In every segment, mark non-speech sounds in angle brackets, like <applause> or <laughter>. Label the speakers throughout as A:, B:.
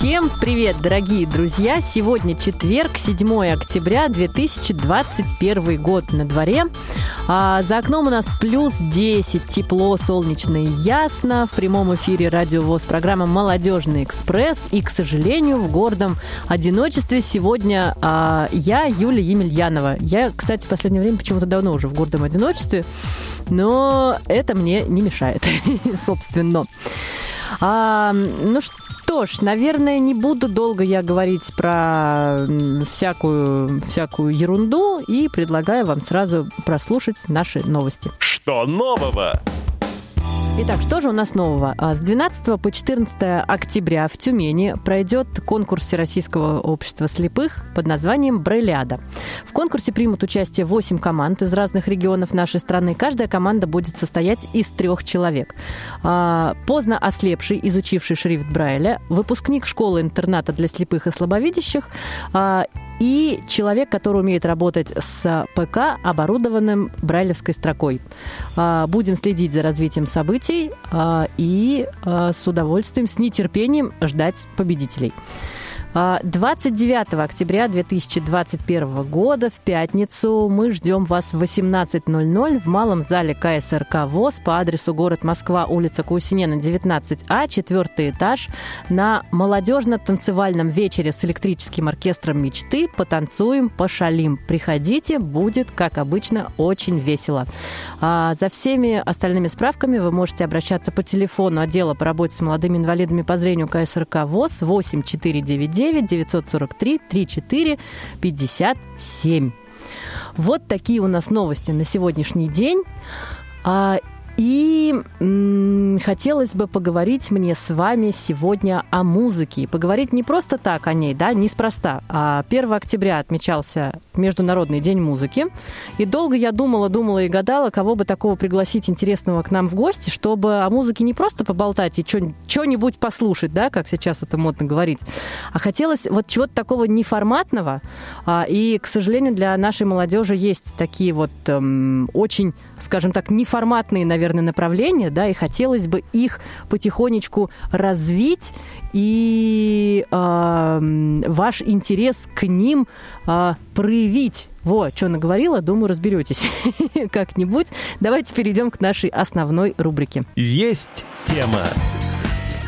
A: Всем привет, дорогие друзья! Сегодня четверг, 7 октября 2021 год на дворе. А за окном у нас плюс 10, тепло, солнечно и ясно. В прямом эфире Радио ВОЗ программа «Молодежный экспресс». И, к сожалению, в гордом одиночестве сегодня а, я, Юлия Емельянова. Я, кстати, в последнее время почему-то давно уже в гордом одиночестве, но это мне не мешает, <laughs> собственно. А, ну что, что ж, наверное, не буду долго я говорить про всякую, всякую ерунду и предлагаю вам сразу прослушать наши новости.
B: Что нового?
A: Итак, что же у нас нового? А, с 12 по 14 октября в Тюмени пройдет конкурс Всероссийского общества слепых под названием «Брейляда». В конкурсе примут участие 8 команд из разных регионов нашей страны. Каждая команда будет состоять из трех человек. А, поздно ослепший, изучивший шрифт Брайля, выпускник школы-интерната для слепых и слабовидящих а, и человек, который умеет работать с ПК, оборудованным брайлевской строкой. А, будем следить за развитием событий а, и а, с удовольствием, с нетерпением ждать победителей. 29 октября 2021 года в пятницу мы ждем вас в 18.00 в малом зале КСРК ВОЗ по адресу город Москва, улица Каусинена, 19А, четвертый этаж, на молодежно-танцевальном вечере с электрическим оркестром мечты «Потанцуем, пошалим». Приходите, будет, как обычно, очень весело. А за всеми остальными справками вы можете обращаться по телефону отдела по работе с молодыми инвалидами по зрению КСРК ВОЗ 8499 9 943 34 57. Вот такие у нас новости на сегодняшний день. И м- хотелось бы поговорить мне с вами сегодня о музыке. Поговорить не просто так о ней, да, неспроста. А 1 октября отмечался Международный день музыки. И долго я думала, думала и гадала, кого бы такого пригласить интересного к нам в гости, чтобы о музыке не просто поболтать и что-нибудь послушать, да, как сейчас это модно говорить, а хотелось вот чего-то такого неформатного. А, и, к сожалению, для нашей молодежи есть такие вот эм, очень, скажем так, неформатные, наверное, наверное, направления, да, и хотелось бы их потихонечку развить и э, ваш интерес к ним э, проявить. Вот, что наговорила, думаю, разберетесь <laughs> как-нибудь. Давайте перейдем к нашей основной рубрике.
B: Есть тема.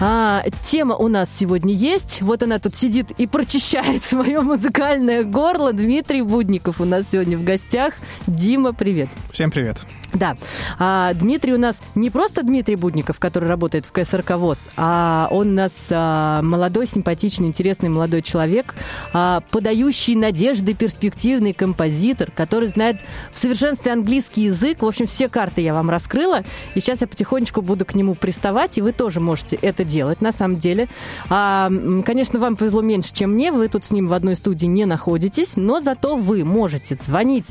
A: А, тема у нас сегодня есть. Вот она тут сидит и прочищает <laughs> свое музыкальное горло. Дмитрий Будников у нас сегодня в гостях. Дима, привет.
C: Всем привет.
A: Да. А, Дмитрий у нас не просто Дмитрий Будников, который работает в КСРК ВОЗ, а он у нас а, молодой, симпатичный, интересный молодой человек, а, подающий надежды, перспективный композитор, который знает в совершенстве английский язык. В общем, все карты я вам раскрыла, и сейчас я потихонечку буду к нему приставать, и вы тоже можете это делать, на самом деле. А, конечно, вам повезло меньше, чем мне, вы тут с ним в одной студии не находитесь, но зато вы можете звонить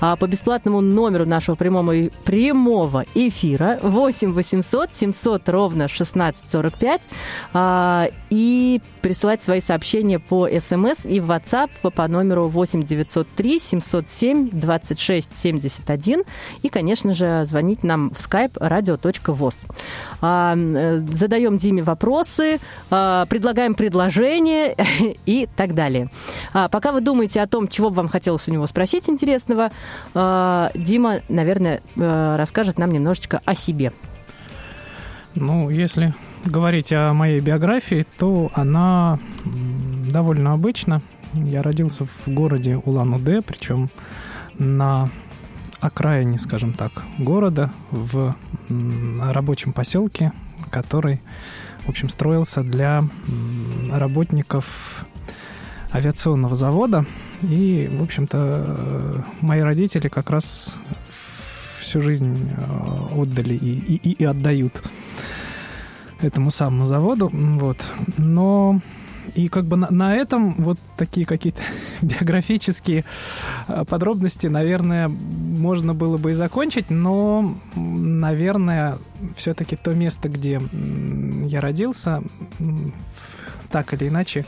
A: а, по бесплатному номеру нашего прямого прямого эфира 8 800 700 ровно 1645 а, и присылать свои сообщения по СМС и в WhatsApp по номеру 8 903 707 26 71 и, конечно же, звонить нам в skype radio.voz. А, э, задаем Диме вопросы, а, предлагаем предложения <laughs> и так далее. А, пока вы думаете о том, чего бы вам хотелось у него спросить интересного, а, Дима, наверное, Э, расскажет нам немножечко о себе.
C: Ну, если говорить о моей биографии, то она довольно обычна. Я родился в городе Улан-Удэ, причем на окраине, скажем так, города, в рабочем поселке, который, в общем, строился для работников авиационного завода. И, в общем-то, э, мои родители как раз всю жизнь э, отдали и, и, и отдают этому самому заводу. Вот. Но и как бы на, на этом вот такие какие-то <laughs> биографические э, подробности, наверное, можно было бы и закончить, но, наверное, все-таки то место, где я родился, так или иначе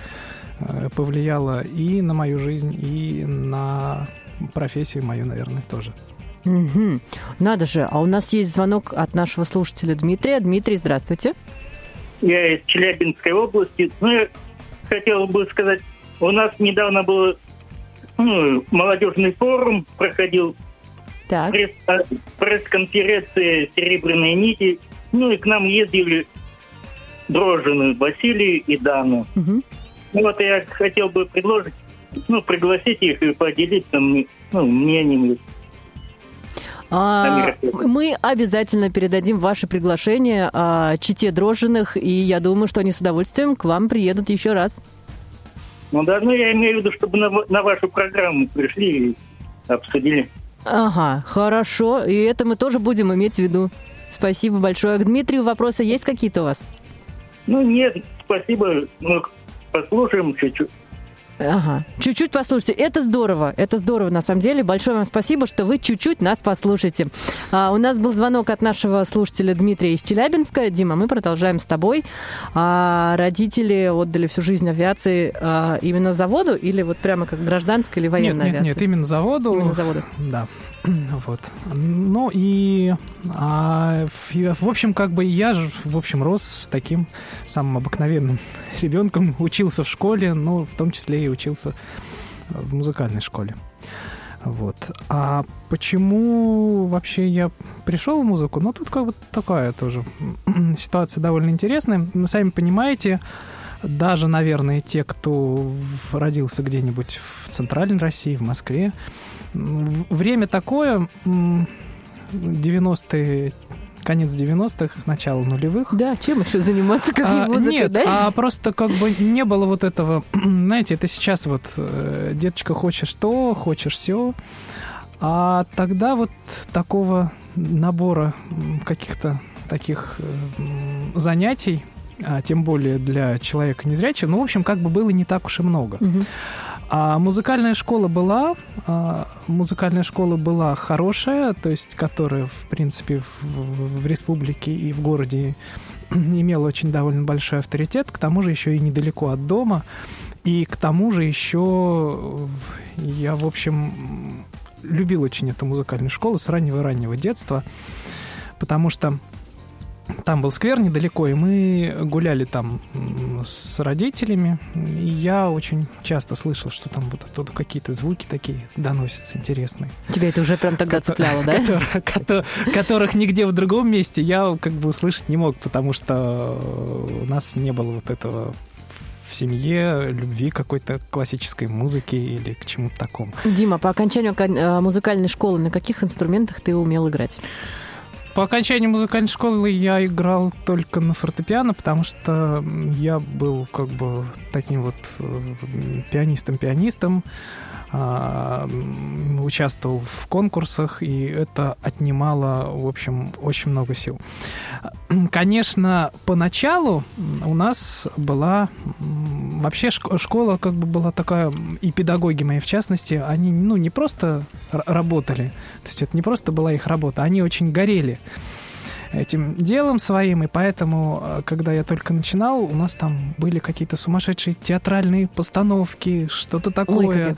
C: э, повлияло и на мою жизнь, и на профессию мою, наверное, тоже.
A: Угу. Надо же, а у нас есть звонок от нашего слушателя Дмитрия. Дмитрий, здравствуйте.
D: Я из Челябинской области. Ну, я хотел бы сказать, у нас недавно был ну, молодежный форум, проходил
A: Так.
D: а, пресс-конференция «Серебряные нити». Ну и к нам ездили Дрожжины Василий и Дана. Ну вот я хотел бы предложить, ну, пригласить их и поделиться ну, мнением.
A: А, мы обязательно передадим ваше приглашение а, Чите Дрожжиных, и я думаю, что они с удовольствием к вам приедут еще раз.
D: Ну да, ну я имею в виду, чтобы на, на вашу программу пришли и обсудили.
A: Ага, хорошо, и это мы тоже будем иметь в виду. Спасибо большое. К Дмитрию вопросы есть какие-то у вас?
D: Ну нет, спасибо. Ну, послушаем чуть-чуть.
A: Ага. Чуть-чуть послушайте. Это здорово. Это здорово, на самом деле. Большое вам спасибо, что вы чуть-чуть нас послушаете. А, у нас был звонок от нашего слушателя Дмитрия из Челябинска. Дима, мы продолжаем с тобой. А, родители отдали всю жизнь авиации а, именно заводу или вот прямо как гражданской или
C: Нет,
A: военной
C: нет,
A: авиации?
C: нет, именно заводу.
A: Именно заводу.
C: Да. <clears throat> Вот. Ну и, а, в общем, как бы я же, в общем, рос с таким самым обыкновенным <laughs> ребенком, учился в школе, ну, в том числе и учился в музыкальной школе. Вот. А почему вообще я пришел в музыку? Ну, тут как бы такая тоже <clears throat> ситуация довольно интересная. Вы сами понимаете, даже, наверное, те, кто родился где-нибудь в центральной России, в Москве, время такое, м, 90-е, конец 90-х, начало нулевых.
A: Да, чем еще заниматься, как не
C: А,
A: музыкой,
C: нет,
A: да?
C: а просто как бы не было вот этого, <clears throat> знаете, это сейчас вот, э, деточка, хочешь то, хочешь все, а тогда вот такого набора каких-то таких э, занятий, а тем более для человека незрячего, ну, в общем, как бы было не так уж и много.
A: Мгм.
C: А музыкальная школа была, а, музыкальная школа была хорошая, то есть которая, в принципе, в, в- республике и в городе <clears throat> имела очень довольно большой авторитет, к тому же еще и недалеко от дома, и к тому же еще я, в общем, любил очень эту музыкальную школу с раннего-раннего детства, потому что там был сквер недалеко, и мы гуляли там с родителями. И я очень часто слышал, что там вот оттуда какие-то звуки такие доносятся интересные.
A: Тебя это уже прям тогда
C: Кото-
A: цепляло, <laughs> да?
C: Которых, кото- которых нигде в другом месте я как бы услышать не мог, потому что у нас не было вот этого в семье любви какой-то классической музыки или к чему-то такому.
A: Дима, по окончанию кон- э, музыкальной школы на каких инструментах ты умел играть?
C: По окончании музыкальной школы я играл только на фортепиано, потому что я был как бы таким вот э, пианистом-пианистом, а, м, участвовал в конкурсах, и это отнимало, в общем, очень много сил. Конечно, поначалу у нас была вообще шк- школа как бы была такая, и педагоги мои в частности, они ну, не просто работали, то есть это не просто была их работа, они очень горели этим делом своим, и поэтому, э, когда я только начинал, у нас там были какие-то сумасшедшие театральные постановки, что-то такое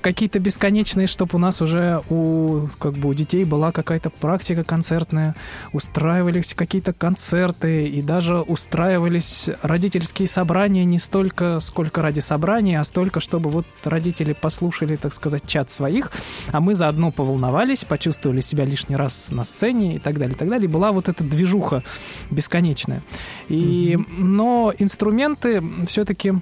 C: какие-то бесконечные, чтобы у нас уже у, как бы у детей была какая-то практика концертная, устраивались какие-то концерты и даже устраивались родительские собрания не столько, сколько ради собрания, а столько, чтобы вот родители послушали, так сказать, чат своих, а мы заодно поволновались, почувствовали себя лишний раз на сцене и так далее, и так далее. И была вот эта движуха бесконечная. И, но инструменты все-таки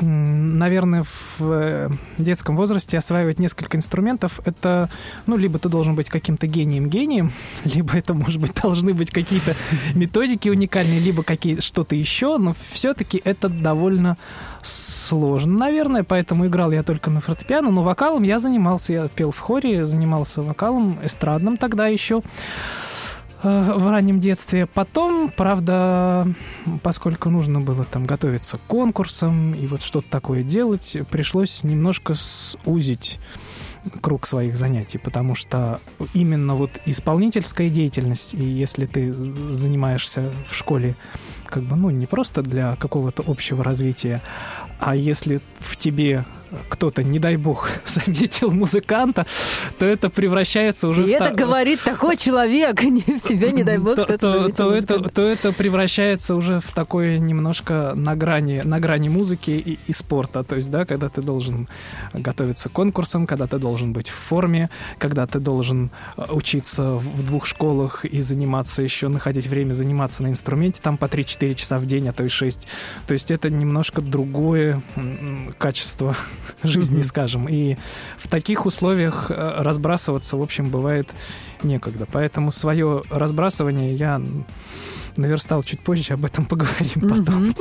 C: наверное, в э, детском возрасте осваивать несколько инструментов, это, ну, либо ты должен быть каким-то гением-гением, <laughs> либо это, может быть, должны быть какие-то методики уникальные, либо какие что-то еще, но все-таки это довольно сложно, наверное, поэтому играл я только на фортепиано, но вокалом я занимался, я пел в хоре, занимался вокалом эстрадным тогда еще в раннем детстве. Потом, правда, поскольку нужно было там готовиться к конкурсам и вот что-то такое делать, пришлось немножко сузить круг своих занятий, потому что именно вот исполнительская деятельность, и если ты занимаешься в школе как бы, ну, не просто для какого-то общего развития, а если в тебе кто-то, не дай бог, <laughs> заметил музыканта, то это превращается уже
A: И
C: в...
A: это
C: та-
A: говорит такой человек, <laughs> не в себя, не дай бог,
C: то, то- то это, то это превращается уже в такое немножко на грани, на грани музыки и, и спорта. То есть, да, когда ты должен готовиться к конкурсам, когда ты должен быть в форме, когда ты должен э, учиться в двух школах и заниматься еще, находить время заниматься на инструменте там по 3-4 часа в день, а то и 6. То есть это немножко другое качество <laughs> жизни, скажем. И в таких условиях э, разбрасываться, в общем, бывает некогда. Поэтому свое разбрасывание я наверстал чуть позже, об этом поговорим потом.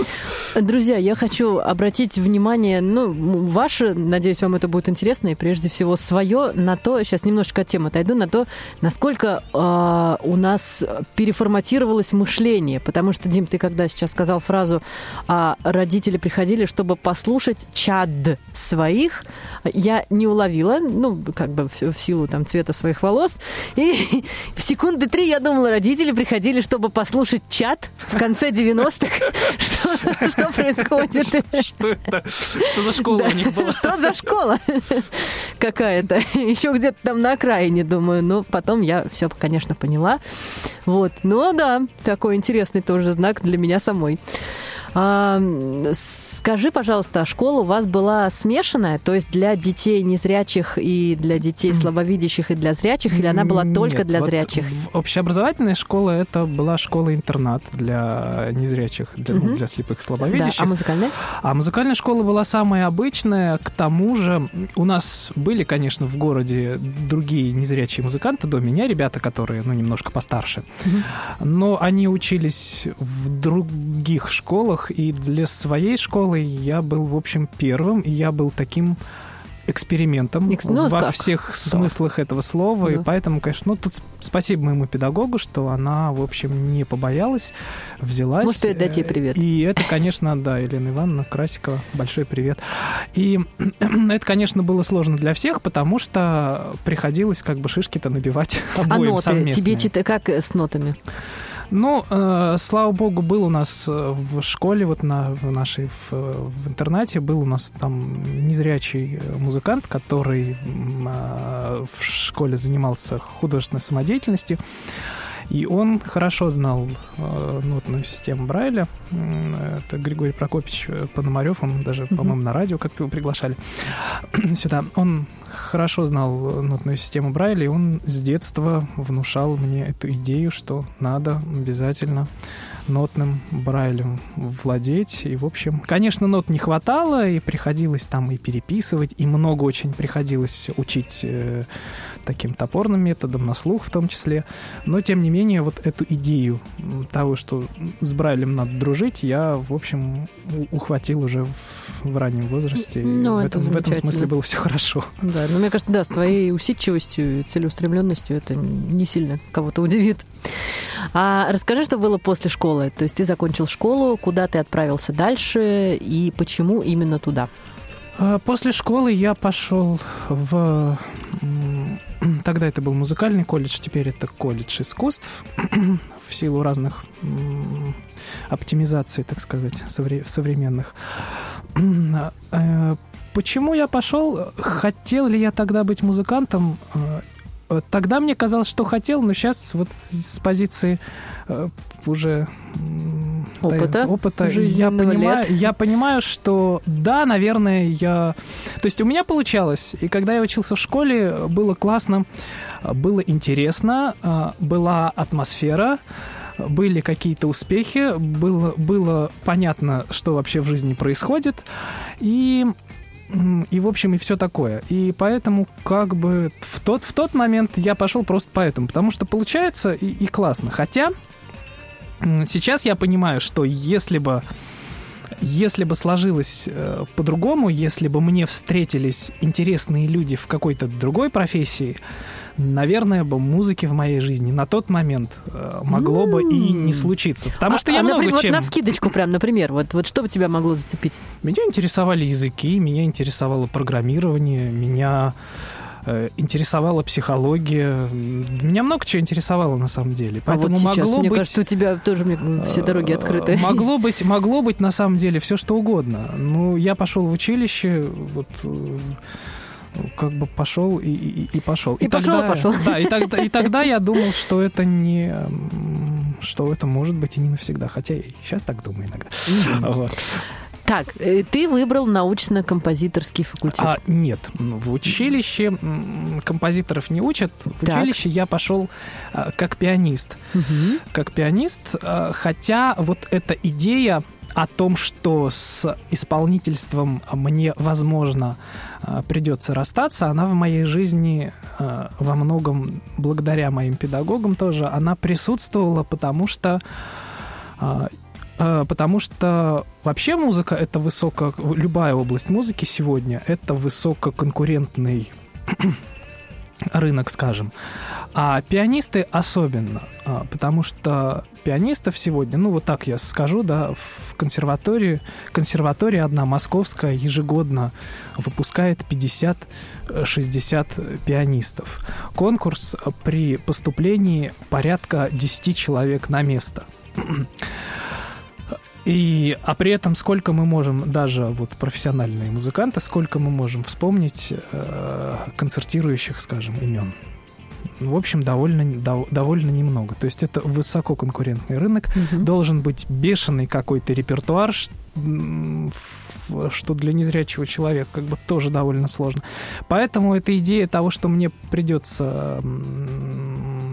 A: Друзья, я хочу обратить внимание, ну, ваше, надеюсь, вам это будет интересно, и прежде всего свое, на то, сейчас немножечко от темы отойду, на то, насколько э, у нас переформатировалось мышление. Потому что, Дим, ты когда сейчас сказал фразу, а родители приходили, чтобы послушать чад своих, я не уловила, ну, как бы в, в силу там цвета своих волос, и <laughs> в секунды три я думала, родители приходили, чтобы послушать чат в конце 90-х. <laughs> Что, происходит?
C: Что это? Что за школа у них была?
A: Что за школа какая-то? Еще где-то там на окраине, думаю. Но потом я все, конечно, поняла. Вот. Ну да, такой интересный тоже знак для меня самой. Скажи, пожалуйста, а школа у вас была смешанная, то есть для детей незрячих и для детей слабовидящих и для зрячих, или она была только
C: Нет,
A: для
C: вот
A: зрячих?
C: общеобразовательная школа это была школа-интернат для незрячих, для, ну,
A: Мгм.
C: для слепых и
A: Да,
C: слабовидящих.
A: а музыкальная?
C: А музыкальная школа была самая обычная. К тому же у нас были, конечно, в городе другие незрячие музыканты до меня, ребята, которые, ну, немножко постарше.
A: Мгм.
C: Но они учились в других школах, и для своей школы я был, в общем, первым, и я был таким экспериментом
A: Экс- ну,
C: во
A: как?
C: всех смыслах этого слова,
A: Да.
C: и поэтому, конечно, ну, тут спасибо моему педагогу, что она, в общем, не побоялась, взялась.
A: Может, передать ей
C: э,
A: привет.
C: И это, конечно, да, Елена Ивановна Красикова, большой привет. И <clears throat> это, конечно, было сложно для всех, потому что приходилось как бы шишки-то набивать <laughs>
A: А
C: обоим
A: ноты?
C: совместные.
A: Тебе чита- как с нотами?
C: Ну, э, слава богу, был у нас э, в школе, вот на, в нашей, в, в интернате, был у нас там незрячий э, музыкант, который а, в школе занимался художественной самодеятельностью. И он хорошо знал э, нотную систему Брайля. Это Григорий Прокопьевич э, Пономарев, он даже,
A: Мгм.
C: по-моему, на радио как-то его приглашали <clears throat> сюда. Он хорошо знал нотную систему Брайля, и он с детства внушал мне эту идею, что надо обязательно нотным Брайлем владеть. И, в общем, конечно, нот не хватало, и приходилось там и переписывать, и много очень приходилось учить э, таким топорным методом, на слух в том числе. Но, тем не менее, вот эту идею того, что с Брайлем надо дружить, я, в общем, ухватил уже в, в раннем возрасте.
A: Ну,
C: в,
A: это
C: этом, в этом смысле было все хорошо.
A: Да, ну, мне кажется, да, с твоей усидчивостью и целеустремленностью это не сильно кого-то удивит. А расскажи, что было после школы. То есть ты закончил школу, куда ты отправился дальше и почему именно туда?
C: А, После школы я пошел в... <clears throat> Тогда это был музыкальный колледж, теперь это колледж искусств. <clears throat> В силу разных оптимизаций, так сказать, совре- современных. <clears throat> Э, Почему я пошел? Хотел ли я тогда быть музыкантом? Э, э, Тогда мне казалось, что хотел, но сейчас вот с позиции уже
A: Опыта
C: опыта я понимаю,
A: лет.
C: я понимаю, что да, наверное, я... То есть у меня получалось, и когда я учился в школе, было классно, было интересно, а, была атмосфера, были какие-то успехи, было, было понятно, что вообще в жизни происходит, и и, в общем, и все такое. И поэтому, как бы, в тот, в тот момент я пошел просто поэтому. Потому что получается и, и классно. Хотя, сейчас я понимаю, что если бы если бы сложилось э, по-другому, если бы мне встретились интересные люди в какой-то другой профессии, наверное, бы музыки в моей жизни на тот момент э, могло бы и не случиться. Потому
A: А-
C: что я
A: а,
C: много
A: например,
C: чем...
A: Вот на вскидочку прям, например, вот, вот что бы тебя могло зацепить?
C: Меня интересовали языки, меня интересовало программирование, меня интересовала психология. Меня много чего интересовало на самом деле. Поэтому
A: а вот сейчас,
C: могло
A: мне
C: быть...
A: кажется, у тебя тоже мне, все дороги открыты.
C: Э, могло <laughs> быть, могло быть на самом деле все что угодно. Ну, я пошел в училище, вот э, как бы пошел и, и, и пошел.
A: И, и пошел,
C: тогда,
A: пошел. <laughs>
C: Да, и тогда, и тогда я думал, что это не что это может быть и не навсегда. Хотя я сейчас так думаю иногда. Вот.
A: Так, э, ты выбрал научно-композиторский факультет.
C: А, нет, в училище композиторов не учат. В
A: Так.
C: училище я пошел а, как пианист.
A: Мгм.
C: Как пианист, а, хотя вот эта идея о том, что с исполнительством мне, возможно, а, придется расстаться, она в моей жизни а, во многом, благодаря моим педагогам тоже, она присутствовала, потому что а, Потому что вообще музыка это высоко, любая область музыки сегодня это высококонкурентный <clears throat> рынок, скажем. А пианисты особенно, а, потому что пианистов сегодня, ну вот так я скажу, да, в консерватории, консерватория одна московская ежегодно выпускает 50-60 пианистов. Конкурс при поступлении порядка 10 человек на место. <clears throat> И, а при этом сколько мы можем, даже вот профессиональные музыканты, сколько мы можем вспомнить э, концертирующих, скажем, имен. В общем, довольно, дов- довольно немного. То есть это высококонкурентный рынок.
A: Мгм.
C: Должен быть бешеный какой-то репертуар, что для незрячего человека как бы тоже довольно сложно. Поэтому эта идея того, что мне придется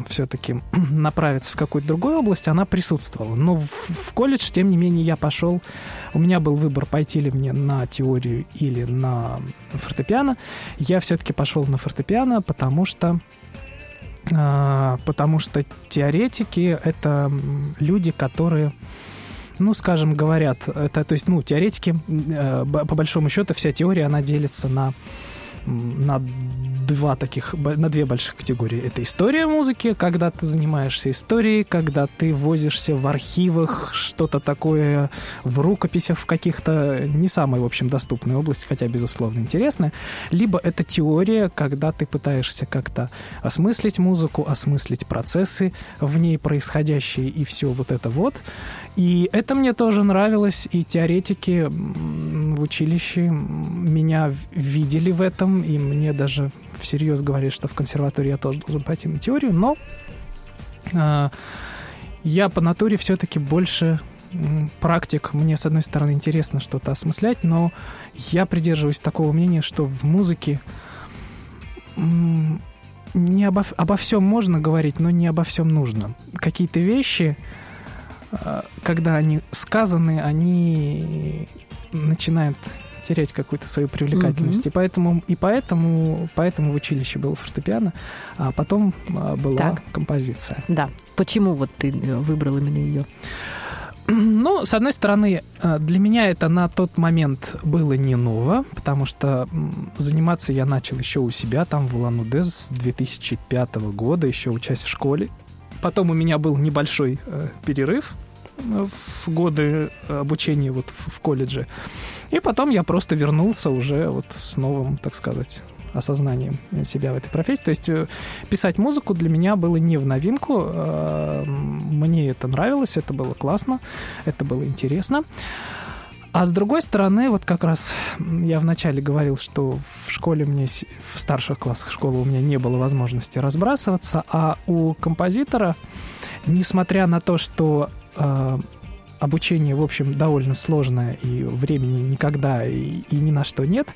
C: все-таки <clears throat> направиться в какую-то другую область, она присутствовала. Но в, в колледж, тем не менее, я пошел. У меня был выбор, пойти ли мне на теорию или на фортепиано. Я все-таки пошел на фортепиано, потому что а, потому что теоретики — это люди, которые ну, скажем, говорят, это, то есть, ну, теоретики, э, по большому счету, вся теория, она делится на, на два таких, на две больших категории. Это история музыки, когда ты занимаешься историей, когда ты возишься в архивах, что-то такое в рукописях в каких-то не самой, в общем, доступной области, хотя, безусловно, интересная. Либо это теория, когда ты пытаешься как-то осмыслить музыку, осмыслить процессы в ней происходящие и все вот это вот. И это мне тоже нравилось, и теоретики в училище меня видели в этом, и мне даже всерьез говорили, что в консерватории я тоже должен пойти на теорию, но а, я по натуре все-таки больше практик. Мне, с одной стороны, интересно что-то осмыслять, но я придерживаюсь такого мнения, что в музыке не обо, обо всем можно говорить, но не обо всем нужно. Какие-то вещи, э, когда они сказаны, они начинают терять какую-то свою привлекательность.
A: Мгм.
C: И поэтому, и поэтому, поэтому в училище был фортепиано, а потом а, была
A: Так.
C: композиция.
A: Да. Почему вот ты э, выбрал именно ее? <clears throat>
C: Ну, с одной стороны, э, для меня это на тот момент было не ново, потому что заниматься я начал еще у себя, там, в Улан-Удэ с 2005 года, еще учась в школе. Потом у меня был небольшой э, перерыв э, в годы обучения вот в, колледже. И потом я просто вернулся уже вот с новым, так сказать, осознанием себя в этой профессии. То есть э, писать музыку для меня было не в новинку. Э, Мне это нравилось, это было классно, это было интересно. А с другой стороны, вот как раз я вначале говорил, что в школе мне, в старших классах школы у меня не было возможности разбрасываться, а у композитора, несмотря на то, что э, обучение, в общем, довольно сложное, и времени никогда и, и ни на что нет,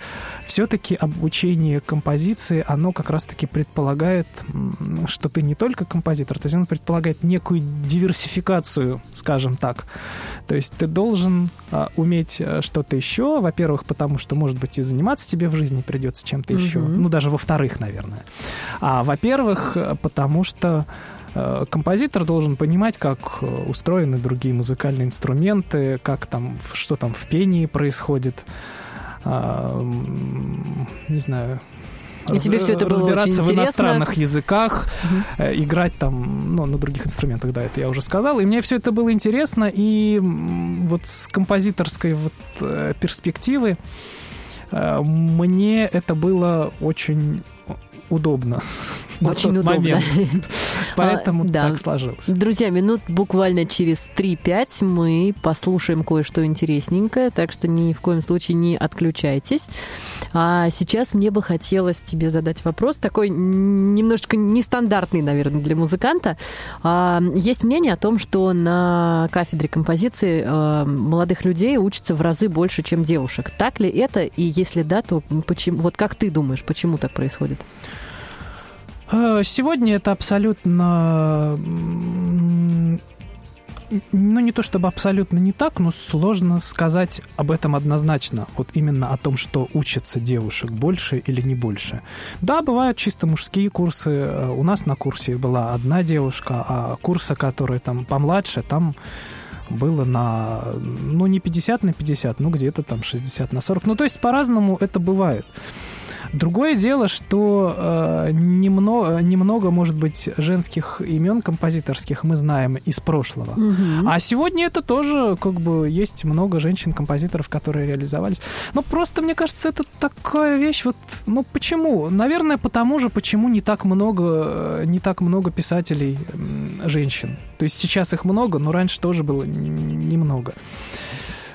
C: все-таки обучение композиции, оно как раз-таки предполагает, что ты не только композитор, то есть оно предполагает некую диверсификацию, скажем так. То есть ты должен а, уметь а, что-то еще, во-первых, потому что, может быть, и заниматься тебе в жизни придется чем-то еще,
A: Мгм.
C: ну, даже во-вторых, наверное. А во-первых, э, потому что э, композитор должен понимать, как э, устроены другие музыкальные инструменты, как там, что там в пении происходит, а, не знаю.
A: И тебе всё это было
C: разбираться в иностранных языках,
A: Мгм.
C: э, играть там, ну, на других инструментах, да, это я уже сказал. И мне все это было интересно, и вот с композиторской вот э, перспективы э, мне это было очень удобно. <laughs>
A: Очень удобно.
C: момент. <laughs> Поэтому
A: А, да.
C: так сложилось.
A: Друзья, минут буквально через 3-5 мы послушаем кое-что интересненькое, так что ни в коем случае не отключайтесь. А сейчас мне бы хотелось тебе задать вопрос, такой немножечко нестандартный, наверное, для музыканта. А, Есть мнение о том, что на кафедре композиции э, молодых людей учатся в разы больше, чем девушек. Так ли это? И если да, то почему? Вот как ты думаешь, почему так происходит?
C: Э, Сегодня это абсолютно... Ну, не то чтобы абсолютно не так, но сложно сказать об этом однозначно. Вот именно о том, что учатся девушек больше или не больше. Да, бывают чисто мужские курсы. Э, У нас на курсе была одна девушка, а курсы, которые там помладше, там было на, ну, не 50 на 50, ну, где-то там 60 на 40. Ну, то есть по-разному это бывает. Другое дело, что э, немного, немного, может быть, женских имен композиторских мы знаем из прошлого. А сегодня это тоже, как бы, есть много женщин-композиторов, которые реализовались. Но просто, мне кажется, это такая вещь, вот, ну, почему? Наверное, потому же, почему не так много, э, не так много писателей женщин. То есть сейчас их много, но раньше тоже было немного.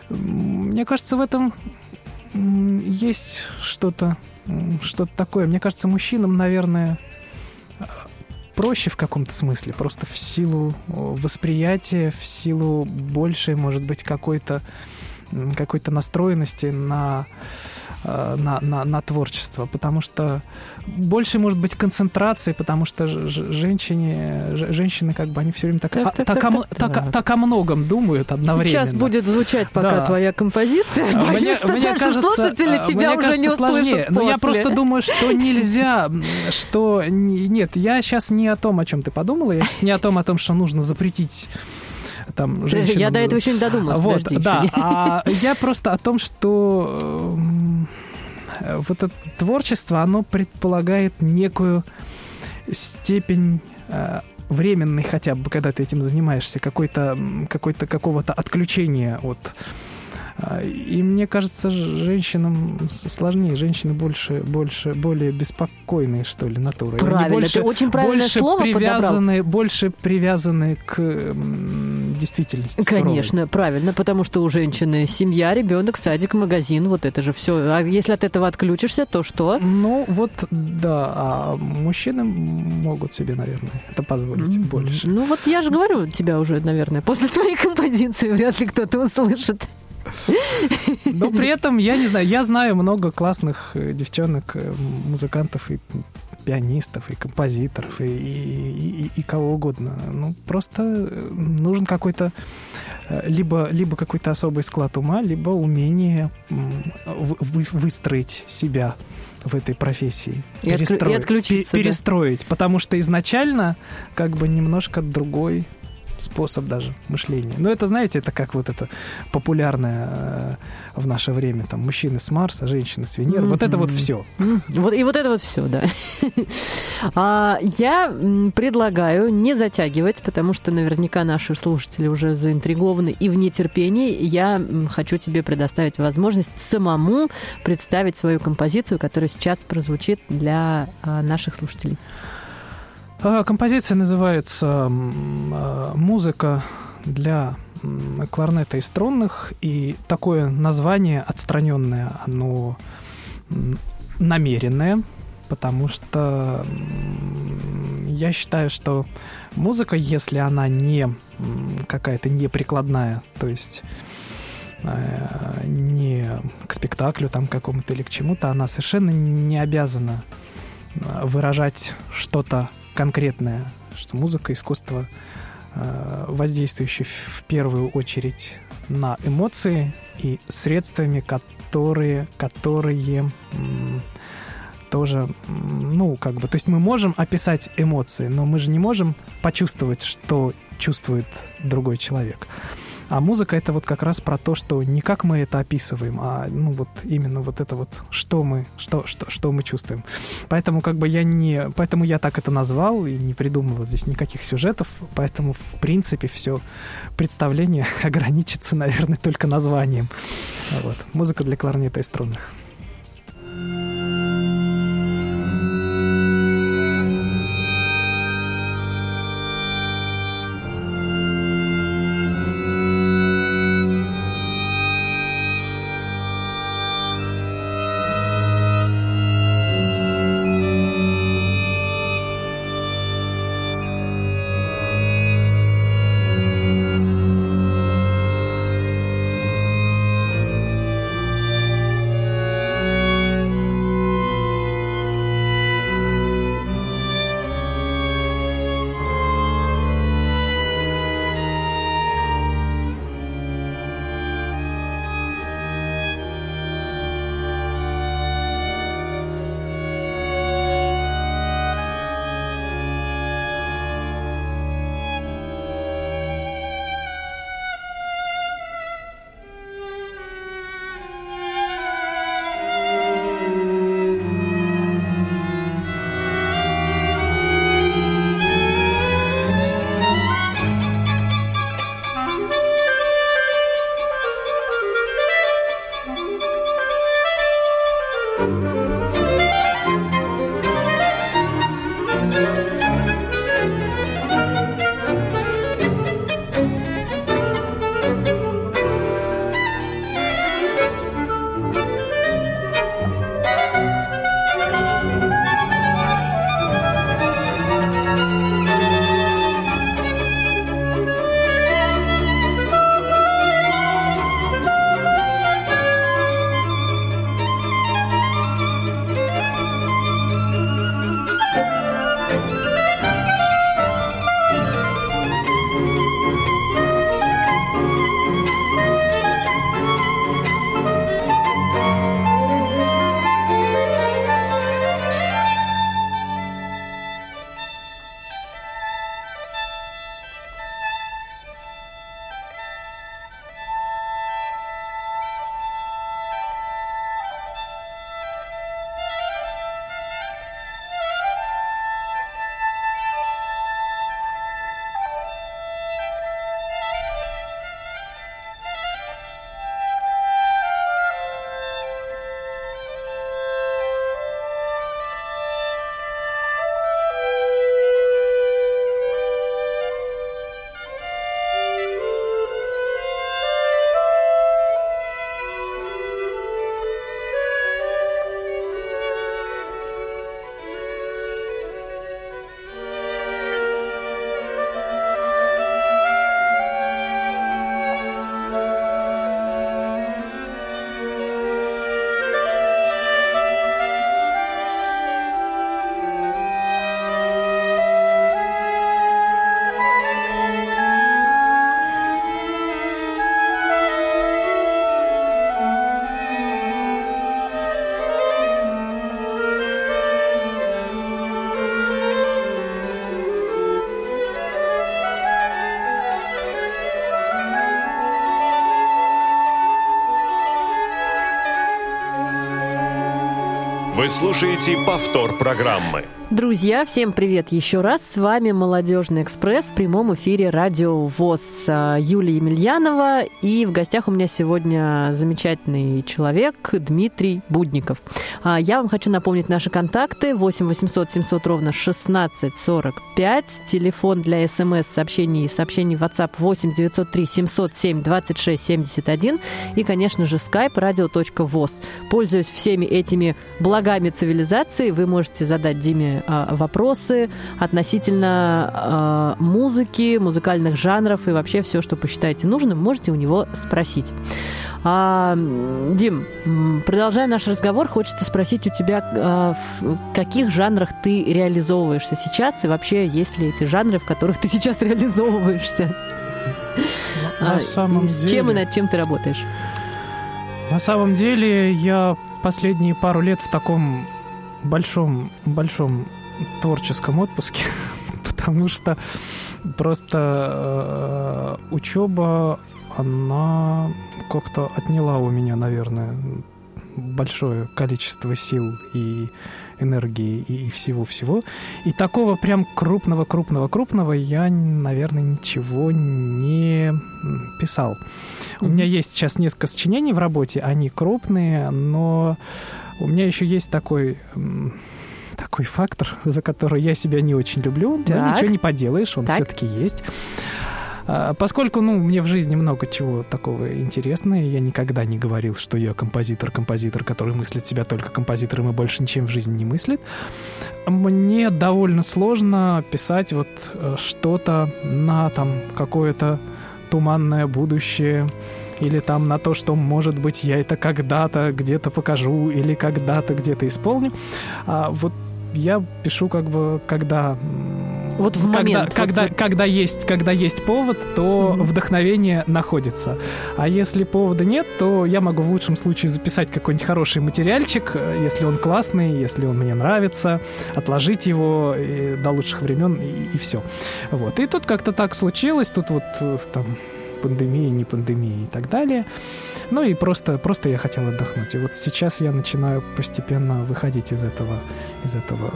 C: Мне кажется, в этом есть что-то что-то такое. Мне кажется, мужчинам, наверное, проще в каком-то смысле, просто в силу восприятия, в силу большей, может быть, какой-то какой-то настроенности на, э, на, на, на творчество, потому что больше, может быть, концентрации, потому что женщине, женщины, как бы, они все время так,
A: Так,
C: а-
A: так,
C: так,
A: так,
C: о,
A: так,
C: так
A: так.
C: о многом думают одновременно.
A: Сейчас будет звучать пока
C: Да.
A: твоя композиция.
C: А,
A: Боюсь,
C: мне-
A: что
C: мне кажется,
A: слушатели
C: а,
A: тебя
C: мне
A: уже не
C: кажется, сложнее.
A: услышат
C: Но я
A: после.
C: просто думаю, что нельзя, что... не- Нет, я сейчас не о том, о чем ты подумала, я сейчас не о том, о том, что нужно запретить там женщинам... <laughs>
A: Я до этого еще не додумалась.
C: Вот,
A: подожди,
C: да, а я просто о том, что эм, вот это творчество, оно предполагает некую степень э, временной хотя бы, когда ты этим занимаешься, какой-то, какой-то, какого-то отключения от... э, И мне кажется, женщинам сложнее, женщины больше, больше, более беспокойные, что ли, натурой. Они
A: Правильно,
C: больше,
A: ты очень правильное
C: больше
A: слово подобрал.
C: привязаны, больше привязаны к действительности. суровой.
A: Конечно, правильно, потому что у женщины семья, ребенок, садик, магазин, вот это же все. А если от этого отключишься, то что?
C: Ну, вот, да, а мужчины могут себе, наверное, это позволить
A: Мгм.
C: больше.
A: Ну вот я же говорю, тебя уже, наверное, после твоей композиции вряд ли кто-то услышит.
C: Но при этом, я не знаю, я знаю много классных э, девчонок, э, музыкантов и пианистов, и композиторов, и, и- и- и кого угодно. Ну, просто э, нужен какой-то либо, либо какой-то особый склад ума, либо умение вы- вы- выстроить себя в этой профессии.
A: И отклю- и
C: Перестроить-
A: отключиться,
C: пе-
A: да.
C: Перестроить, потому что изначально как бы немножко другой способ даже мышления. Но это, знаете, это как вот это популярное э, в наше время, там, мужчины с Марса, женщины с Венеры. Вот это вот все.
A: М, Вот, и вот это вот все, да. <laughs> А, я предлагаю не затягивать, потому что наверняка наши слушатели уже заинтригованы и в нетерпении. Я хочу тебе предоставить возможность самому представить свою композицию, которая сейчас прозвучит для а, наших слушателей.
C: А, Композиция называется а, «Музыка для кларнета и струнных». И такое название отстраненное, оно намеренное, потому что я считаю, что музыка, если она не какая-то не прикладная, то есть э, не к спектаклю там какому-то или к чему-то, она совершенно не обязана э, выражать что-то конкретное, что музыка, искусство, э, воздействующее в первую очередь на эмоции и средствами, которые, которые тоже, ну, как бы, то есть мы можем описать эмоции, но мы же не можем почувствовать, что чувствует другой человек. А музыка это вот как раз про то, что не как мы это описываем, а ну вот именно вот это вот что мы что что что мы чувствуем. Поэтому как бы я не, поэтому я так это назвал и не придумывал здесь никаких сюжетов, поэтому в принципе все представление <laughs> ограничится, наверное, только названием. Вот музыка для кларнета и струнных.
B: Вы слушаете повтор программы.
A: Друзья, всем привет еще раз. С вами «Молодежный экспресс» в прямом эфире радио ВОЗ. А, Юлия Емельянова. И в гостях у меня сегодня замечательный человек Дмитрий Будников. А, я вам хочу напомнить наши контакты. 8 800 700 ровно 16 45. Телефон для смс-сообщений и сообщений в WhatsApp 8 903 707 26 71. И, конечно же, skype radio.voz. Пользуясь всеми этими благами цивилизации, вы можете задать Диме вопросы относительно а, музыки, музыкальных жанров и вообще все, что посчитаете нужным, можете у него спросить. А, Дим, продолжая наш разговор, хочется спросить у тебя, а, в каких жанрах ты реализовываешься сейчас и вообще есть ли эти жанры, в которых ты сейчас реализовываешься?
C: На самом
A: С
C: деле...
A: чем и над чем ты работаешь?
C: На самом деле я последние пару лет в таком большом, большом творческом отпуске, <laughs> потому что просто э, учеба, она как-то отняла у меня, наверное, большое количество сил и энергии и всего-всего. И такого прям крупного-крупного-крупного я, наверное, ничего не писал. У меня есть сейчас несколько сочинений в работе, они крупные, но у меня еще есть такой такой фактор, за который я себя не очень люблю, но
A: Так.
C: ничего не поделаешь, он
A: Так.
C: все-таки есть. А, Поскольку, ну, мне в жизни много чего такого интересного, я никогда не говорил, что я композитор-композитор, который мыслит себя только композитором и больше ничем в жизни не мыслит, мне довольно сложно писать вот э, что-то на там какое-то туманное будущее, или там на то, что, может быть, я это когда-то где-то покажу, или когда-то где-то исполню. А вот я пишу как бы, когда...
A: Вот в
C: когда,
A: момент, вот
C: Когда,
A: вот.
C: когда, есть, когда есть повод, то
A: Мгм.
C: вдохновение находится. А если повода нет, то я могу в лучшем случае записать какой-нибудь хороший материальчик, э, если он классный, если он мне нравится, отложить его э, до лучших времен и, все. Вот. И тут как-то так случилось, тут вот э, там пандемия, не пандемия и так далее. Ну и просто, просто я хотел отдохнуть. И вот сейчас я начинаю постепенно выходить из этого, из этого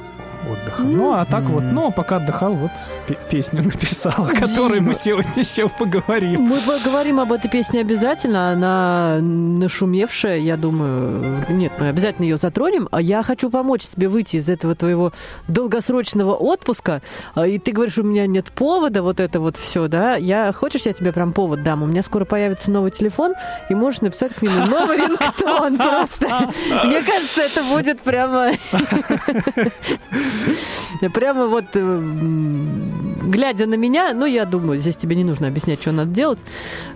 C: отдыха. Ну, а так вот, ну, пока отдыхал, вот пе- песню написал, о которой мы сегодня еще поговорим.
A: Мы поговорим об этой песне обязательно. Она нашумевшая, я думаю. Нет, мы обязательно ее затронем. А я хочу помочь тебе выйти из этого твоего долгосрочного отпуска. А, И ты говоришь, у меня нет повода, вот это вот все, да? Я хочешь, я тебе прям повод дам? У меня скоро появится новый телефон, и можешь написать к нему новый рингтон просто. Мне кажется, это будет прямо... Прямо вот, э, глядя на меня, ну, я думаю, здесь тебе не нужно объяснять, что надо делать.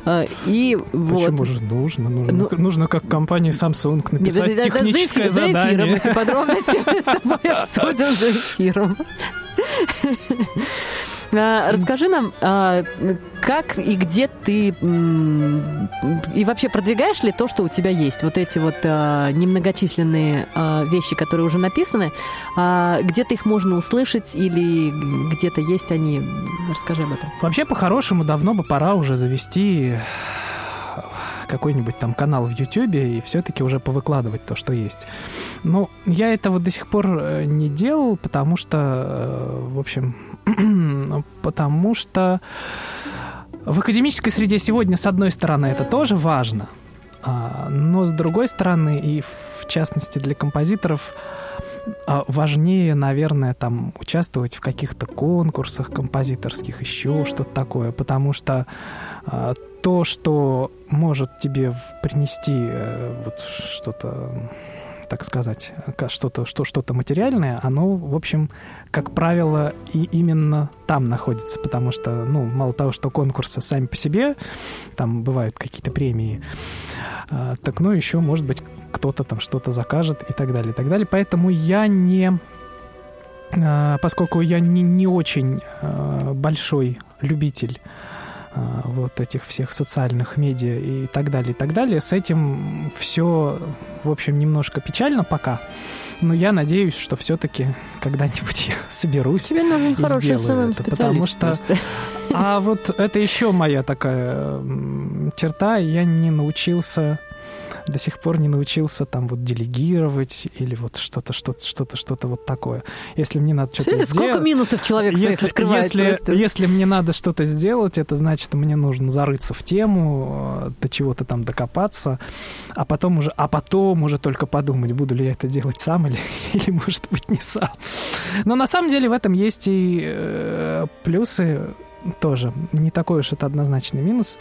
A: А, И вот...
C: Почему же нужно? Нужно,
A: Ну,
C: нужно как компании Samsung написать
A: подожди, да- да, за
C: техническое
A: эфир- за эфиром
C: задание.
A: эти подробности мы с тобой обсудим за эфиром. <laughs> А, Расскажи нам, а, как и где ты и вообще продвигаешь ли то, что у тебя есть? Вот эти вот а, немногочисленные вещи, которые уже написаны, где-то их можно услышать или где-то есть они? Расскажи об этом.
C: Вообще, по-хорошему, давно бы пора уже завести какой-нибудь там канал в Ютьюбе и все-таки уже повыкладывать то, что есть. Ну, я этого до сих пор э, не делал, потому что, э, в общем, <clears throat> потому что в академической среде сегодня, с одной стороны, это тоже важно, а, но с другой стороны, и в частности для композиторов, а, важнее, наверное, там участвовать в каких-то конкурсах композиторских, еще что-то такое, потому что а, то, что может тебе принести э, вот что-то, так сказать, ка- что-то, что, что-то материальное, оно, в общем, как правило, и именно там находится, потому что, ну, мало того, что конкурсы сами по себе, там бывают какие-то премии, а, так, ну, еще, может быть, кто-то там что-то закажет и так далее, и так далее. Поэтому я не... а, Поскольку я не, не очень а, большой любитель вот этих всех социальных медиа и так далее, и так далее, с этим все, в общем, немножко печально пока. Но я надеюсь, что все-таки когда-нибудь <laughs> я соберусь.
A: Тебе нужен
C: И
A: хороший
C: сделаю это, потому что-
A: просто.
C: А вот это еще моя такая черта. Я не научился до сих пор не научился там вот делегировать или вот что-то, что-то, что-то, что-то вот такое. Если мне надо что-то сделать...
A: сколько минусов человек своих
C: Если,
A: открывает
C: если,
A: просто.
C: если мне надо что-то сделать, это значит, мне нужно зарыться в тему, э, до чего-то там докопаться, а потом уже, а потом уже только подумать, буду ли я это делать сам или, <laughs> или может быть, не сам. Но на самом деле в этом есть и э, плюсы тоже. Не такой уж это однозначный минус.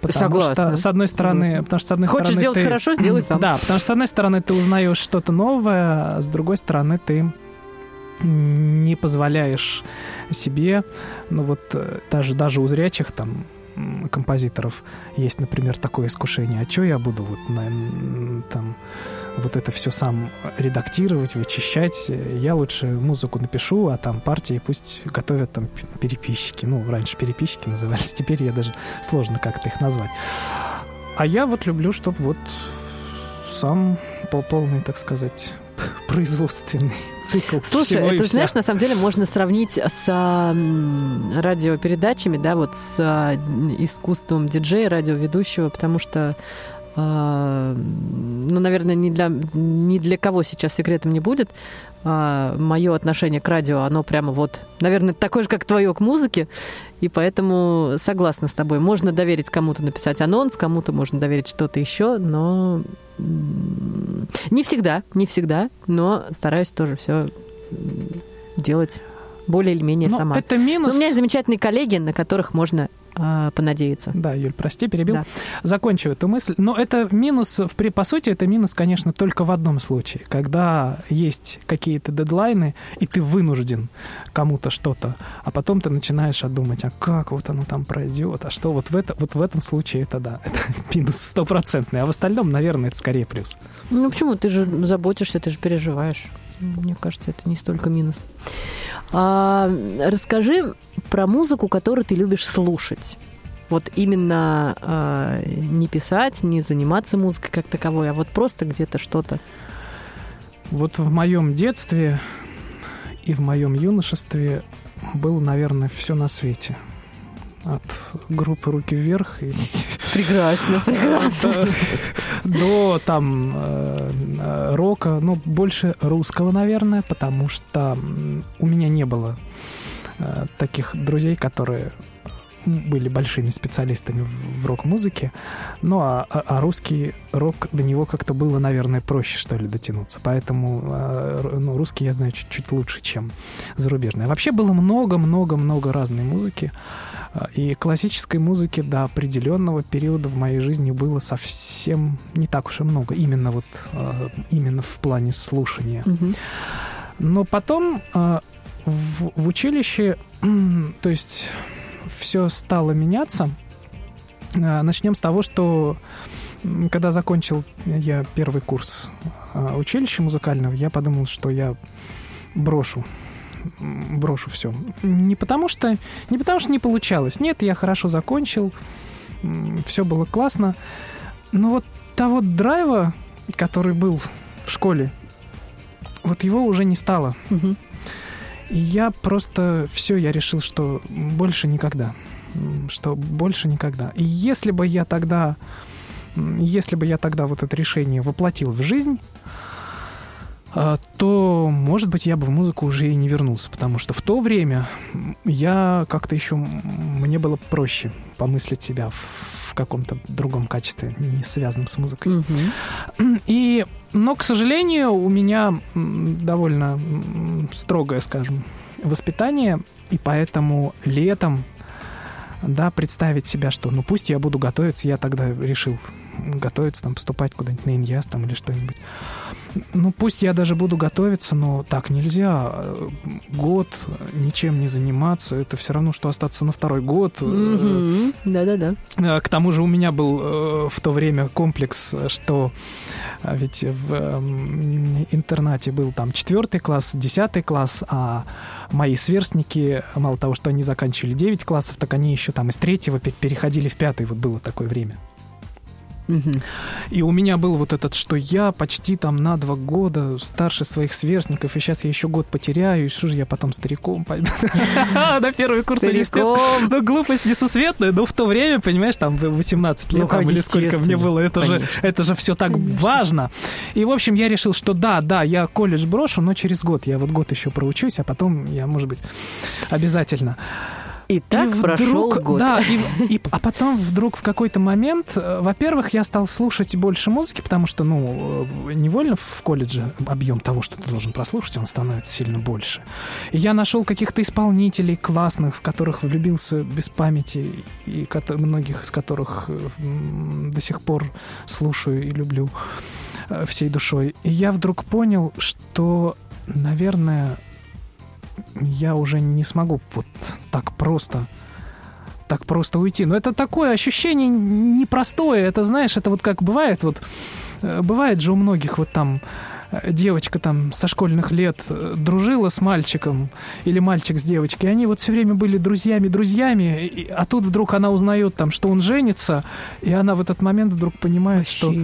C: Потому
A: Согласна.
C: что, с одной стороны,
A: Согласна.
C: потому что, с одной
A: Хочешь
C: стороны,
A: сделать
C: ты-
A: хорошо, сделай сам.
C: Да, потому что, с одной стороны, ты узнаешь что-то новое, а с другой стороны, ты не позволяешь себе, ну вот э, даже, даже у зрячих там композиторов есть, например, такое искушение, а что я буду вот на, там вот это все сам редактировать, вычищать. Я лучше музыку напишу, а там партии пусть готовят там переписчики. Ну, раньше переписчики назывались, <laughs> теперь я даже сложно как-то их назвать. А я вот люблю, чтобы вот сам по полный, так сказать, <laughs> производственный цикл
A: Слушай, это,
C: вся.
A: знаешь, на самом деле можно сравнить с а, радиопередачами, да, вот с а, искусством диджея, радиоведущего, потому что ну, наверное, ни для, ни для кого сейчас секретом не будет. мое отношение к радио, оно прямо вот, наверное, такое же, как твое к музыке. И поэтому согласна с тобой. Можно доверить кому-то написать анонс, кому-то можно доверить что-то еще, но не всегда, не всегда, но стараюсь тоже все делать более или менее
C: Ну,
A: сама.
C: это
A: Но
C: минус.
A: у меня есть замечательные коллеги, на которых можно а, понадеяться.
C: Да, Юль, прости, перебил.
A: Да.
C: Закончу эту мысль. Но это минус, при- по сути, это минус, конечно, только в одном случае. Когда есть какие-то дедлайны, и ты вынужден кому-то что-то, а потом ты начинаешь думать, а как вот оно там пройдет, а что вот в, это, вот в этом случае это да, это <laughs> минус стопроцентный, а в остальном, наверное, это скорее плюс.
A: Ну почему? Ты же заботишься, ты же переживаешь. Мне кажется, это не столько минус. А, расскажи про музыку, которую ты любишь слушать. Вот именно а, не писать, не заниматься музыкой как таковой, а вот просто где-то что-то.
C: Вот в моем детстве и в моем юношестве было, наверное, все на свете. От группы «Руки вверх» и
A: Прекрасно, <laughs> прекрасно.
C: до, там э, э, рока, ну, больше русского, наверное, потому что у меня не было э, таких друзей, которые были большими специалистами в, рок-музыке. Ну, а, а- а русский рок, до него как-то было, наверное, проще, что ли, дотянуться. Поэтому ну, русский я знаю чуть-чуть лучше, чем зарубежный. А вообще было много-много-много разной музыки. И классической музыки до определенного периода в моей жизни было совсем не так уж и много. Именно вот э, именно в плане слушания. Но потом э, в, в училище, то есть все стало меняться. Э, Начнем с того, что когда закончил я первый курс училища музыкального, я подумал, что я брошу брошу все. Не потому что не потому что не получалось. Нет, я хорошо закончил, все было классно. Но вот того драйва, который был в школе, вот его уже не стало.
A: Мгм.
C: И я просто все, я решил, что больше никогда. Что больше никогда. И если бы я тогда, если бы я тогда вот это решение воплотил в жизнь, то, может быть, я бы в музыку уже и не вернулся, потому что в то время я как-то еще, мне было проще помыслить себя в, каком-то другом качестве, не связанном с музыкой.
A: Мгм.
C: И, но, к сожалению, у меня довольно строгое, скажем, воспитание, и поэтому летом, да, представить себя, что, ну, пусть я буду готовиться, я тогда решил готовиться, там, поступать куда-нибудь на иньяс там или что-нибудь. Ну, пусть я даже буду готовиться, но так нельзя. Год ничем не заниматься, это все равно, что остаться на второй год.
A: Да-да-да.
C: Э, К тому же у меня был э, в то время комплекс, что э, ведь в эм, интернате был там четвертый класс, десятый класс, а мои сверстники, мало того, что они заканчивали 9 классов, так они еще там из третьего пе- переходили в пятый, вот было такое время. И у меня был вот этот, что я почти там на два года старше своих сверстников, и сейчас я еще год потеряю, и что же я потом стариком пойду <laughs> на первый курс университета. Ну, глупость несусветная, но в то время, понимаешь, там 18 лет, ну, или сколько мне было, это же, это же все так важно. И, в общем, я решил, что да, да, я колледж брошу, но через год. Я вот год еще проучусь, а потом я, может быть, обязательно.
A: И так и прошел вдруг, год.
C: Да, и, <laughs> и, а потом вдруг в какой-то момент, э, во-первых, я стал слушать больше музыки, потому что, ну, э, невольно в колледже объем того, что ты должен прослушать, он становится сильно больше. И я нашел каких-то исполнителей классных, в которых влюбился без памяти, и многих из которых э, до сих пор слушаю и люблю всей душой. И я вдруг понял, что, наверное, я уже не смогу вот так просто так просто уйти. Но это такое ощущение непростое. Это, знаешь, это вот как бывает, вот э, бывает же у многих вот там э, девочка там со школьных лет э, дружила с мальчиком или мальчик с девочкой, и они вот все время были друзьями-друзьями, а тут вдруг она узнает там, что он женится, и она в этот момент вдруг понимает, что,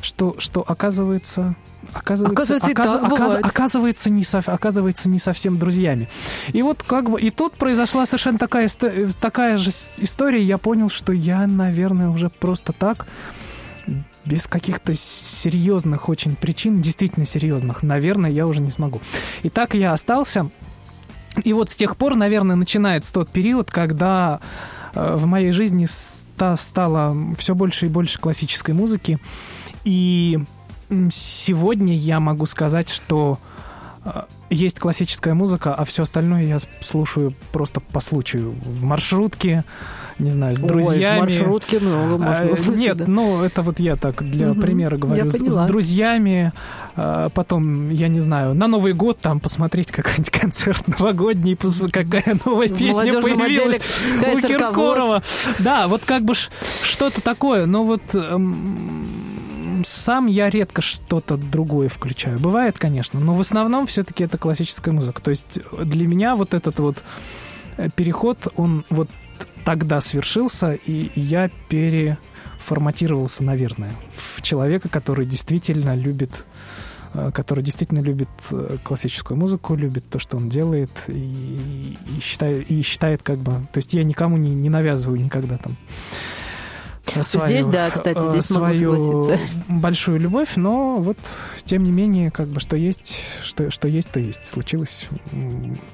C: что, что оказывается оказывается, оказывается, оказ, оказ, оказывается, не со, оказывается не совсем друзьями. И вот как бы и тут произошла совершенно такая, такая же история. Я понял, что я, наверное, уже просто так без каких-то серьезных очень причин, действительно серьезных, наверное, я уже не смогу. И так я остался. И вот с тех пор, наверное, начинается тот период, когда э, в моей жизни стало все больше и больше классической музыки. И сегодня я могу сказать, что э, есть классическая музыка, а все остальное я слушаю просто по случаю. В маршрутке, не знаю, с друзьями.
A: Ой, в маршрутке много можно
C: а, услышать. Нет, да. ну это вот я так для угу, примера говорю. С, с друзьями, а, потом, я не знаю, на Новый год там посмотреть какой-нибудь <laughs> концерт новогодний, какая новая песня появилась у Киркорова. Да, вот как бы что-то такое, но вот эм, сам я редко что-то другое включаю. Бывает, конечно, но в основном все-таки это классическая музыка. То есть для меня вот этот вот э, переход, он вот тогда свершился, и я переформатировался, наверное, в человека, который действительно любит э, который действительно любит э, классическую музыку, любит то, что он делает, и, и, считает, и считает как бы... То есть я никому не, не навязываю никогда там
A: свою, здесь, да, кстати, здесь свою могу согласиться.
C: большую любовь, но вот, тем не менее, как бы, что есть, что, что есть, то есть. Случилось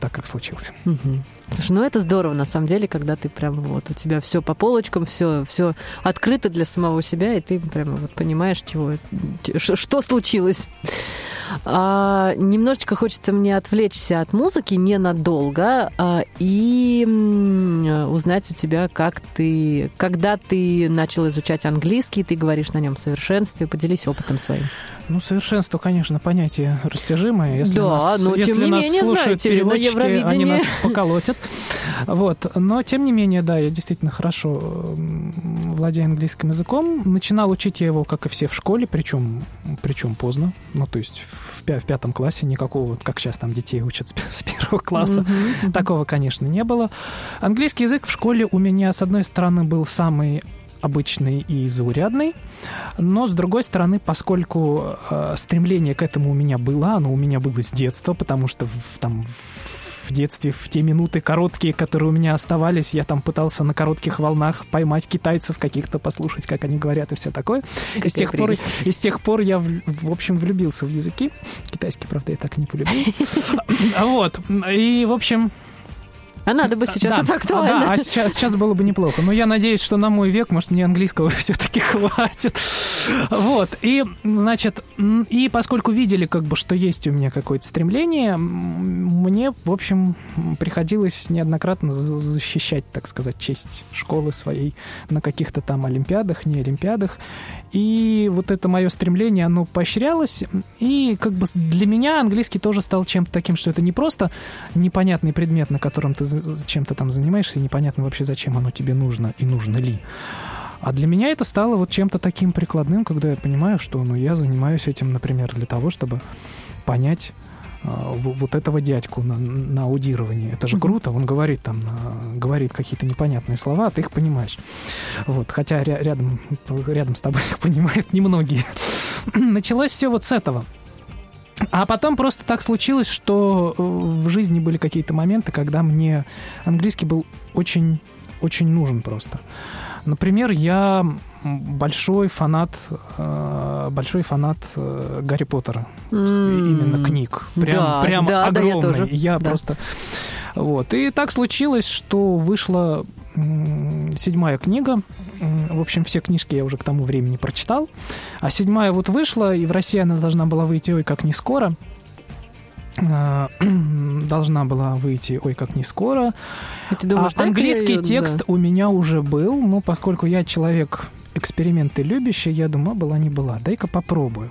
C: так, как случилось.
A: Угу. Слушай, ну это здорово, на самом деле, когда ты прям вот, у тебя все по полочкам, все, все открыто для самого себя, и ты прямо вот понимаешь, чего, что случилось. А, немножечко хочется мне отвлечься от музыки ненадолго а, и узнать у тебя, как ты, когда ты начал изучать английский, ты говоришь на нем в совершенстве, поделись опытом своим.
C: Ну, совершенство, конечно, понятие растяжимое.
A: Если да,
C: нас,
A: но
C: если
A: тем не
C: нас
A: менее,
C: слушают
A: знаете,
C: переводчики,
A: Евровидении...
C: они нас поколотят. Вот. Но, тем не менее, да, я действительно хорошо владею английским языком. Начинал учить я его, как и все, в школе, причем, причем поздно. Ну, то есть в, в пятом классе никакого, как сейчас там детей учат с, с первого класса. Mm-hmm. Такого, конечно, не было. Английский язык в школе у меня, с одной стороны, был самый обычный и заурядный. Но, с другой стороны, поскольку э, стремление к этому у меня было, оно у меня было с детства, потому что в, там в детстве, в те минуты короткие, которые у меня оставались, я там пытался на коротких волнах поймать китайцев каких-то, послушать, как они говорят и все такое. и с, тех пор, и с тех пор я, в, в общем, влюбился в языки. Китайский, правда, я так не полюбил. <laughs> Вот. И, в общем,
A: а надо бы сейчас да, это актуально.
C: Да, а сейчас, сейчас было бы неплохо. Но я надеюсь, что на мой век, может, мне английского <laughs> все-таки хватит. Вот. И, значит, и поскольку видели, как бы, что есть у меня какое-то стремление, мне, в общем, приходилось неоднократно защищать, так сказать, честь школы своей на каких-то там олимпиадах, не олимпиадах. И вот это мое стремление, оно поощрялось. И как бы для меня английский тоже стал чем-то таким, что это не просто непонятный предмет, на котором ты чем-то там занимаешься, и непонятно вообще, зачем оно тебе нужно и нужно ли. А для меня это стало вот чем-то таким прикладным, когда я понимаю, что ну, я занимаюсь этим, например, для того, чтобы понять вот этого дядьку на, на аудировании. Это же круто. Он говорит там, говорит какие-то непонятные слова, а ты их понимаешь. Вот. Хотя рядом, рядом с тобой их понимают немногие. <clears throat> Началось все вот с этого. А потом просто так случилось, что э, в жизни были какие-то моменты, когда мне английский был очень, очень нужен просто. Например, я большой фанат, э, большой фанат э, Гарри Поттера, mm. именно книг, прям, да, прям да, огромный. Да, я, тоже. я да. просто вот и так случилось, что вышла седьмая книга. В общем, все книжки я уже к тому времени прочитал. А седьмая вот вышла, и в России она должна была выйти, ой, как не скоро. А, <clears throat> должна была выйти, ой, как не скоро.
A: ты думаешь,
C: а английский ее, текст да. у меня уже был, но поскольку я человек эксперименты любящий, я думаю, была не была, дай-ка попробую.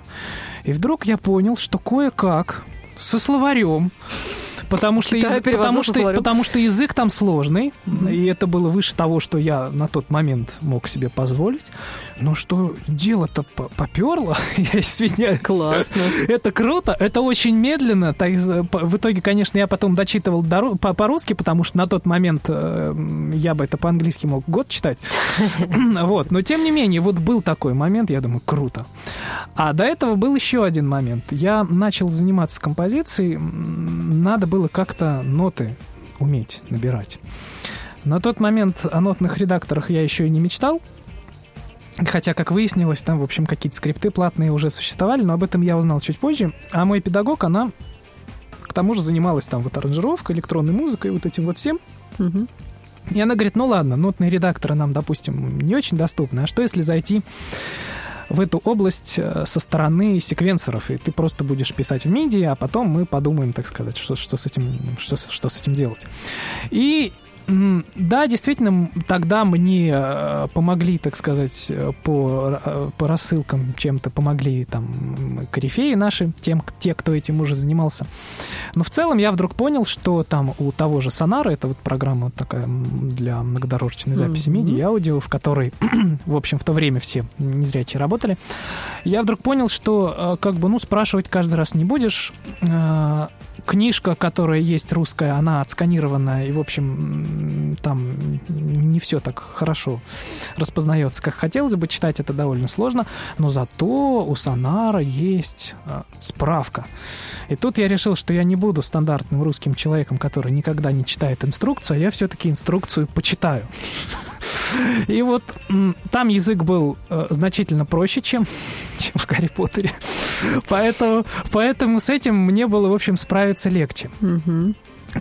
C: И вдруг я понял, что кое-как со словарем Потому что, язык, потому, что, потому что язык там сложный, mm-hmm. и это было выше того, что я на тот момент мог себе позволить. Но что дело-то поперло, <laughs> я извиняюсь.
A: Классно.
C: Это круто, это очень медленно. В итоге, конечно, я потом дочитывал по-русски, потому что на тот момент э, я бы это по-английски мог год читать. <laughs> <clears throat> Вот, но тем не менее, вот был такой момент, я думаю, круто. А до этого был еще один момент. Я начал заниматься композицией, надо было как-то ноты уметь набирать. На тот момент о нотных редакторах я еще и не мечтал, Хотя, как выяснилось, там, в общем, какие-то скрипты платные уже существовали, но об этом я узнал чуть позже. А мой педагог, она к тому же занималась там вот аранжировкой, электронной музыкой, вот этим вот всем. Угу. И она говорит, ну ладно, нотные редакторы нам, допустим, не очень доступны, а что если зайти в эту область э, со стороны секвенсоров, и ты просто будешь писать в MIDI, а потом мы подумаем, так сказать, что, что, с, этим, что, что с этим делать. И да, действительно, тогда мне э, помогли, так сказать, по, э, по рассылкам чем-то помогли там корифеи наши, тем, те, кто этим уже занимался. Но в целом я вдруг понял, что там у того же Сонара, это вот программа такая для многодорожечной записи mm-hmm. MIDI и аудио, в которой, <clears throat> в общем, в то время все незрячие работали, я вдруг понял, что э, как бы, ну, спрашивать каждый раз не будешь, книжка, которая есть русская, она отсканированная, и, в общем, там не все так хорошо распознается, как хотелось бы. Читать это довольно сложно, но зато у Сонара есть э, справка. И тут я решил, что я не буду стандартным русским человеком, который никогда не читает инструкцию, а я все-таки инструкцию почитаю. И вот там язык был э, значительно проще, чем, <laughs> чем в Гарри Поттере. Поэтому, поэтому с этим мне было, в общем, справиться легче. Угу.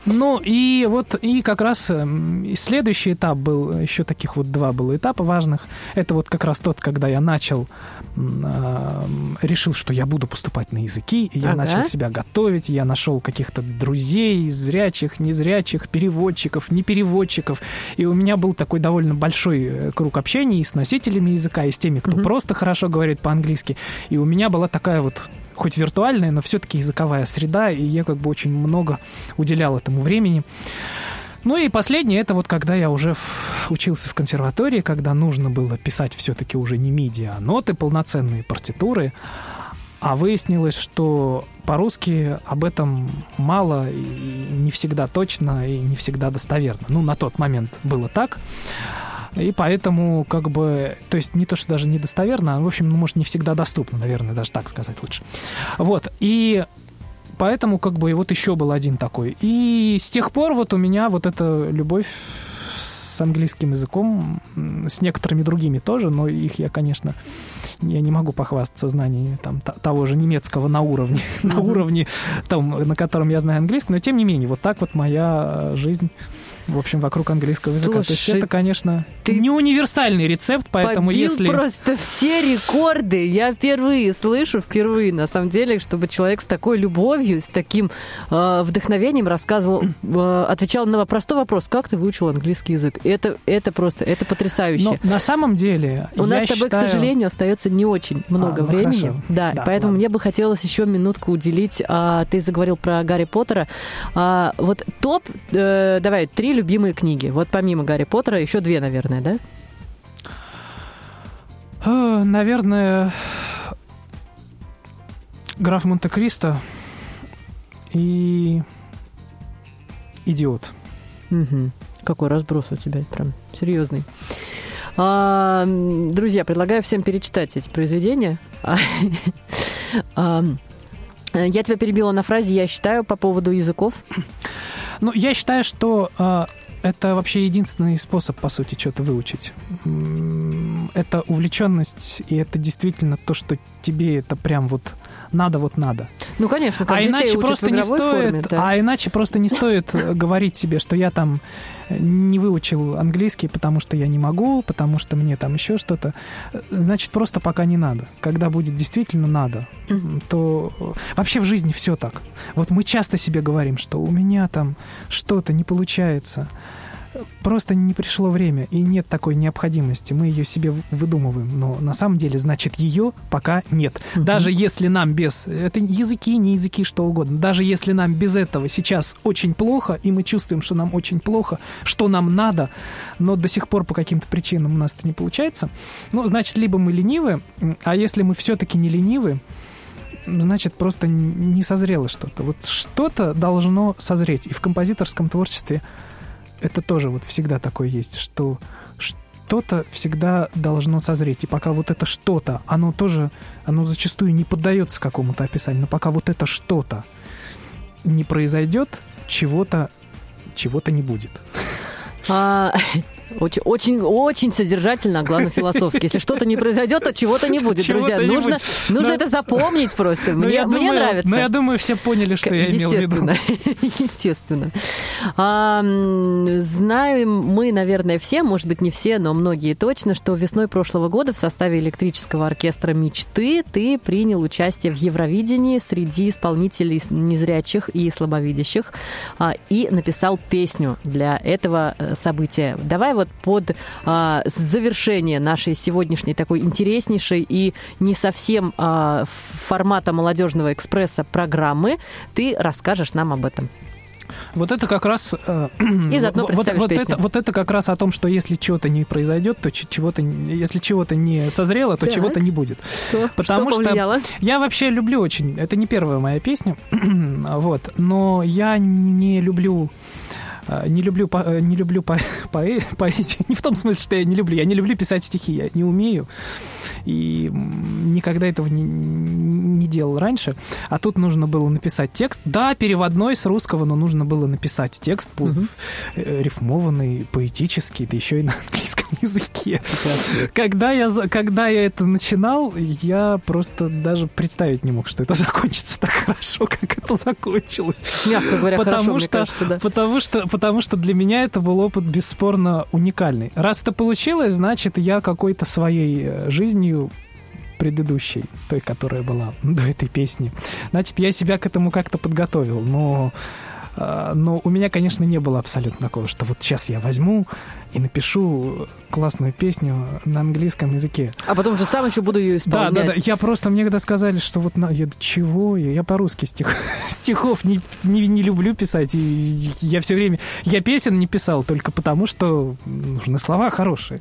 C: Ну и вот и как раз эм, следующий этап был, еще таких вот два было этапа важных. Это вот как раз тот, когда я начал, э, решил, что я буду поступать на языки, и я ага. начал себя готовить, я нашел каких-то друзей, зрячих, незрячих, переводчиков, не переводчиков, и у меня был такой довольно большой э, круг общения и с носителями языка, и с теми, кто угу. просто хорошо говорит по-английски, и у меня была такая вот хоть виртуальная, но все-таки языковая среда, и я как бы очень много уделял этому времени. Ну и последнее, это вот когда я уже учился в консерватории, когда нужно было писать все-таки уже не MIDI, а ноты, полноценные партитуры, а выяснилось, что по-русски об этом мало и не всегда точно и не всегда достоверно. Ну, на тот момент было так. И поэтому, как бы, то есть не то, что даже недостоверно, а, в общем, ну, может, не всегда доступно, наверное, даже так сказать лучше. Вот, и поэтому, как бы, и вот еще был один такой. И с тех пор вот у меня вот эта любовь с английским языком, с некоторыми другими тоже, но их я, конечно, я не могу похвастаться знаниями там, того же немецкого на уровне, <laughs> на уровне, там, на котором я знаю английский, но тем не менее, вот так вот моя жизнь в общем, вокруг английского языка. Слушай, То есть это, конечно, ты не универсальный рецепт, поэтому
A: побил
C: если...
A: просто все рекорды. Я впервые слышу, впервые, на самом деле, чтобы человек с такой любовью, с таким э, вдохновением рассказывал, э, отвечал на простой вопрос, как ты выучил английский язык. Это, это просто, это потрясающе. Но
C: на самом деле,
A: У нас с тобой, считаю... к сожалению, остается не очень много а, ну времени. Хорошо. Да, да, поэтому ладно. мне бы хотелось еще минутку уделить. А, ты заговорил про Гарри Поттера. А, вот топ, э, давай, три любимые книги? Вот помимо Гарри Поттера еще две, наверное, да?
C: Э, наверное, граф Монте-Кристо и идиот.
A: Угу. Какой разброс у тебя, прям серьезный. А, друзья, предлагаю всем перечитать эти произведения. <laughs> А, я тебя перебила на фразе «я считаю» по поводу языков.
C: Ну, я считаю, что э, это вообще единственный способ, по сути, что-то выучить. Это увлеченность, и это действительно то, что тебе это прям вот надо, вот надо.
A: Ну, конечно,
C: а иначе просто не стоит, форме, да. А иначе просто не стоит говорить себе, что я там не выучил английский, потому что я не могу, потому что мне там еще что-то. Значит, просто пока не надо. Когда будет действительно надо, то вообще в жизни все так. Вот мы часто себе говорим, что у меня там что-то не получается просто не пришло время, и нет такой необходимости. Мы ее себе выдумываем, но на самом деле, значит, ее пока нет. Угу. Даже если нам без... Это языки, не языки, что угодно. Даже если нам без этого сейчас очень плохо, и мы чувствуем, что нам очень плохо, что нам надо, но до сих пор по каким-то причинам у нас это не получается, ну, значит, либо мы ленивы, а если мы все-таки не ленивы, значит, просто не созрело что-то. Вот что-то должно созреть. И в композиторском творчестве это тоже вот всегда такое есть, что что-то всегда должно созреть. И пока вот это что-то, оно тоже, оно зачастую не поддается какому-то описанию, но пока вот это что-то не произойдет, чего-то чего-то не будет.
A: А, очень, очень, очень содержательно, а главное философски. Если что-то не произойдет, то чего-то не будет, друзья. Нужно, нужно это запомнить просто. Ну, мне, мне нравится.
C: Ну, я думаю, все поняли, что я имел в виду.
A: Естественно. <laughs> А, знаем мы, наверное, все, может быть, не все, но многие точно, что весной прошлого года в составе электрического оркестра «Мечты» ты принял участие в Евровидении среди исполнителей незрячих и слабовидящих а, и написал песню для этого э, события. Давай вот вот под а, завершение нашей сегодняшней такой интереснейшей и не совсем а, формата молодежного экспресса программы ты расскажешь нам об этом.
C: Вот это как раз... Э,
A: И заодно вот,
C: вот, это, вот это как раз о том, что если чего-то не произойдет, то чего-то... Если чего-то не созрело, то да. чего-то не будет.
A: Что? Потому что, что
C: я вообще люблю очень... Это не первая моя песня, <clears throat> вот, но я не люблю не люблю, по, э, не люблю по, <laughs> по, поэзию. Не в том смысле, что я не люблю. Я не люблю писать стихи. Я не умею. И никогда этого не, не делал раньше. А тут нужно было написать текст. Да, переводной с русского, но нужно было написать текст угу. рифмованный, поэтический, да еще и на английском <laughs> языке. Когда я, когда я это начинал, я просто даже представить не мог, что это <laughs> закончится так хорошо, как это закончилось.
A: Мягко говоря,
C: потому
A: хорошо,
C: что,
A: кажется, да.
C: Потому что, потому что для меня это был опыт бесспорно уникальный. Раз это получилось, значит, я какой-то своей э, жизнью предыдущей, той, которая была до этой песни. Значит, я себя к этому как-то подготовил, но но у меня, конечно, не было абсолютно такого, что вот сейчас я возьму и напишу классную песню на английском языке.
A: А потом же сам еще буду ее исполнять.
C: Да, да, да. Я просто, мне когда сказали, что вот, на, я, чего я? Я по-русски стих, <laughs> стихов не, не, не люблю писать. И я все время, я песен не писал только потому, что нужны слова хорошие.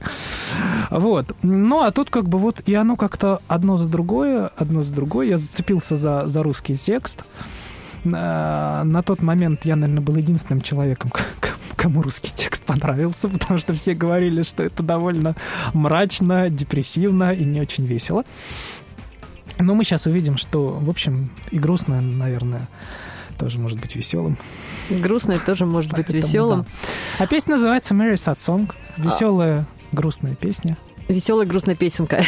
C: Вот. Ну, а тут как бы вот, и оно как-то одно за другое, одно за другое. Я зацепился за, за русский текст на, на тот момент я, наверное, был единственным человеком, кому русский текст понравился, потому что все говорили, что это довольно мрачно, депрессивно и не очень весело. Но мы сейчас увидим, что, в общем, и грустно, наверное, тоже может быть веселым.
A: Грустное тоже может быть веселым.
C: Да. А песня называется Mary Sad Song. Веселая, а... грустная песня.
A: Веселая грустная песенка.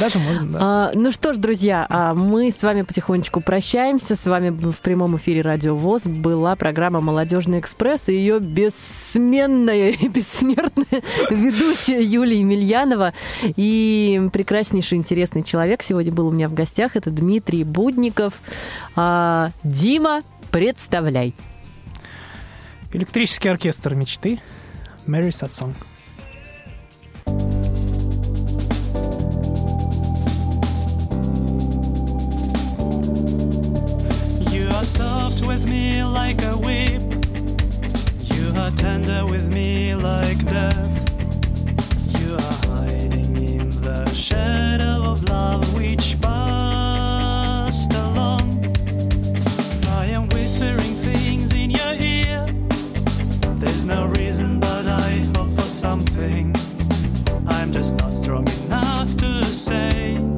C: Даже можно, да.
A: А, ну что ж, друзья, а мы с вами потихонечку прощаемся. С вами в прямом эфире Радио ВОЗ была программа «Молодежный экспресс» и ее бессменная и бессмертная ведущая Юлия Емельянова. И прекраснейший, интересный человек сегодня был у меня в гостях. Это Дмитрий Будников. А, Дима, представляй.
C: Электрический оркестр мечты. Мэри Сатсон.
E: are soft with me like a whip. You are tender with me like death. You are hiding in the shadow of love which passed along. I am whispering
C: things in your ear. There's no reason, but I hope for something. I'm just not strong enough to say.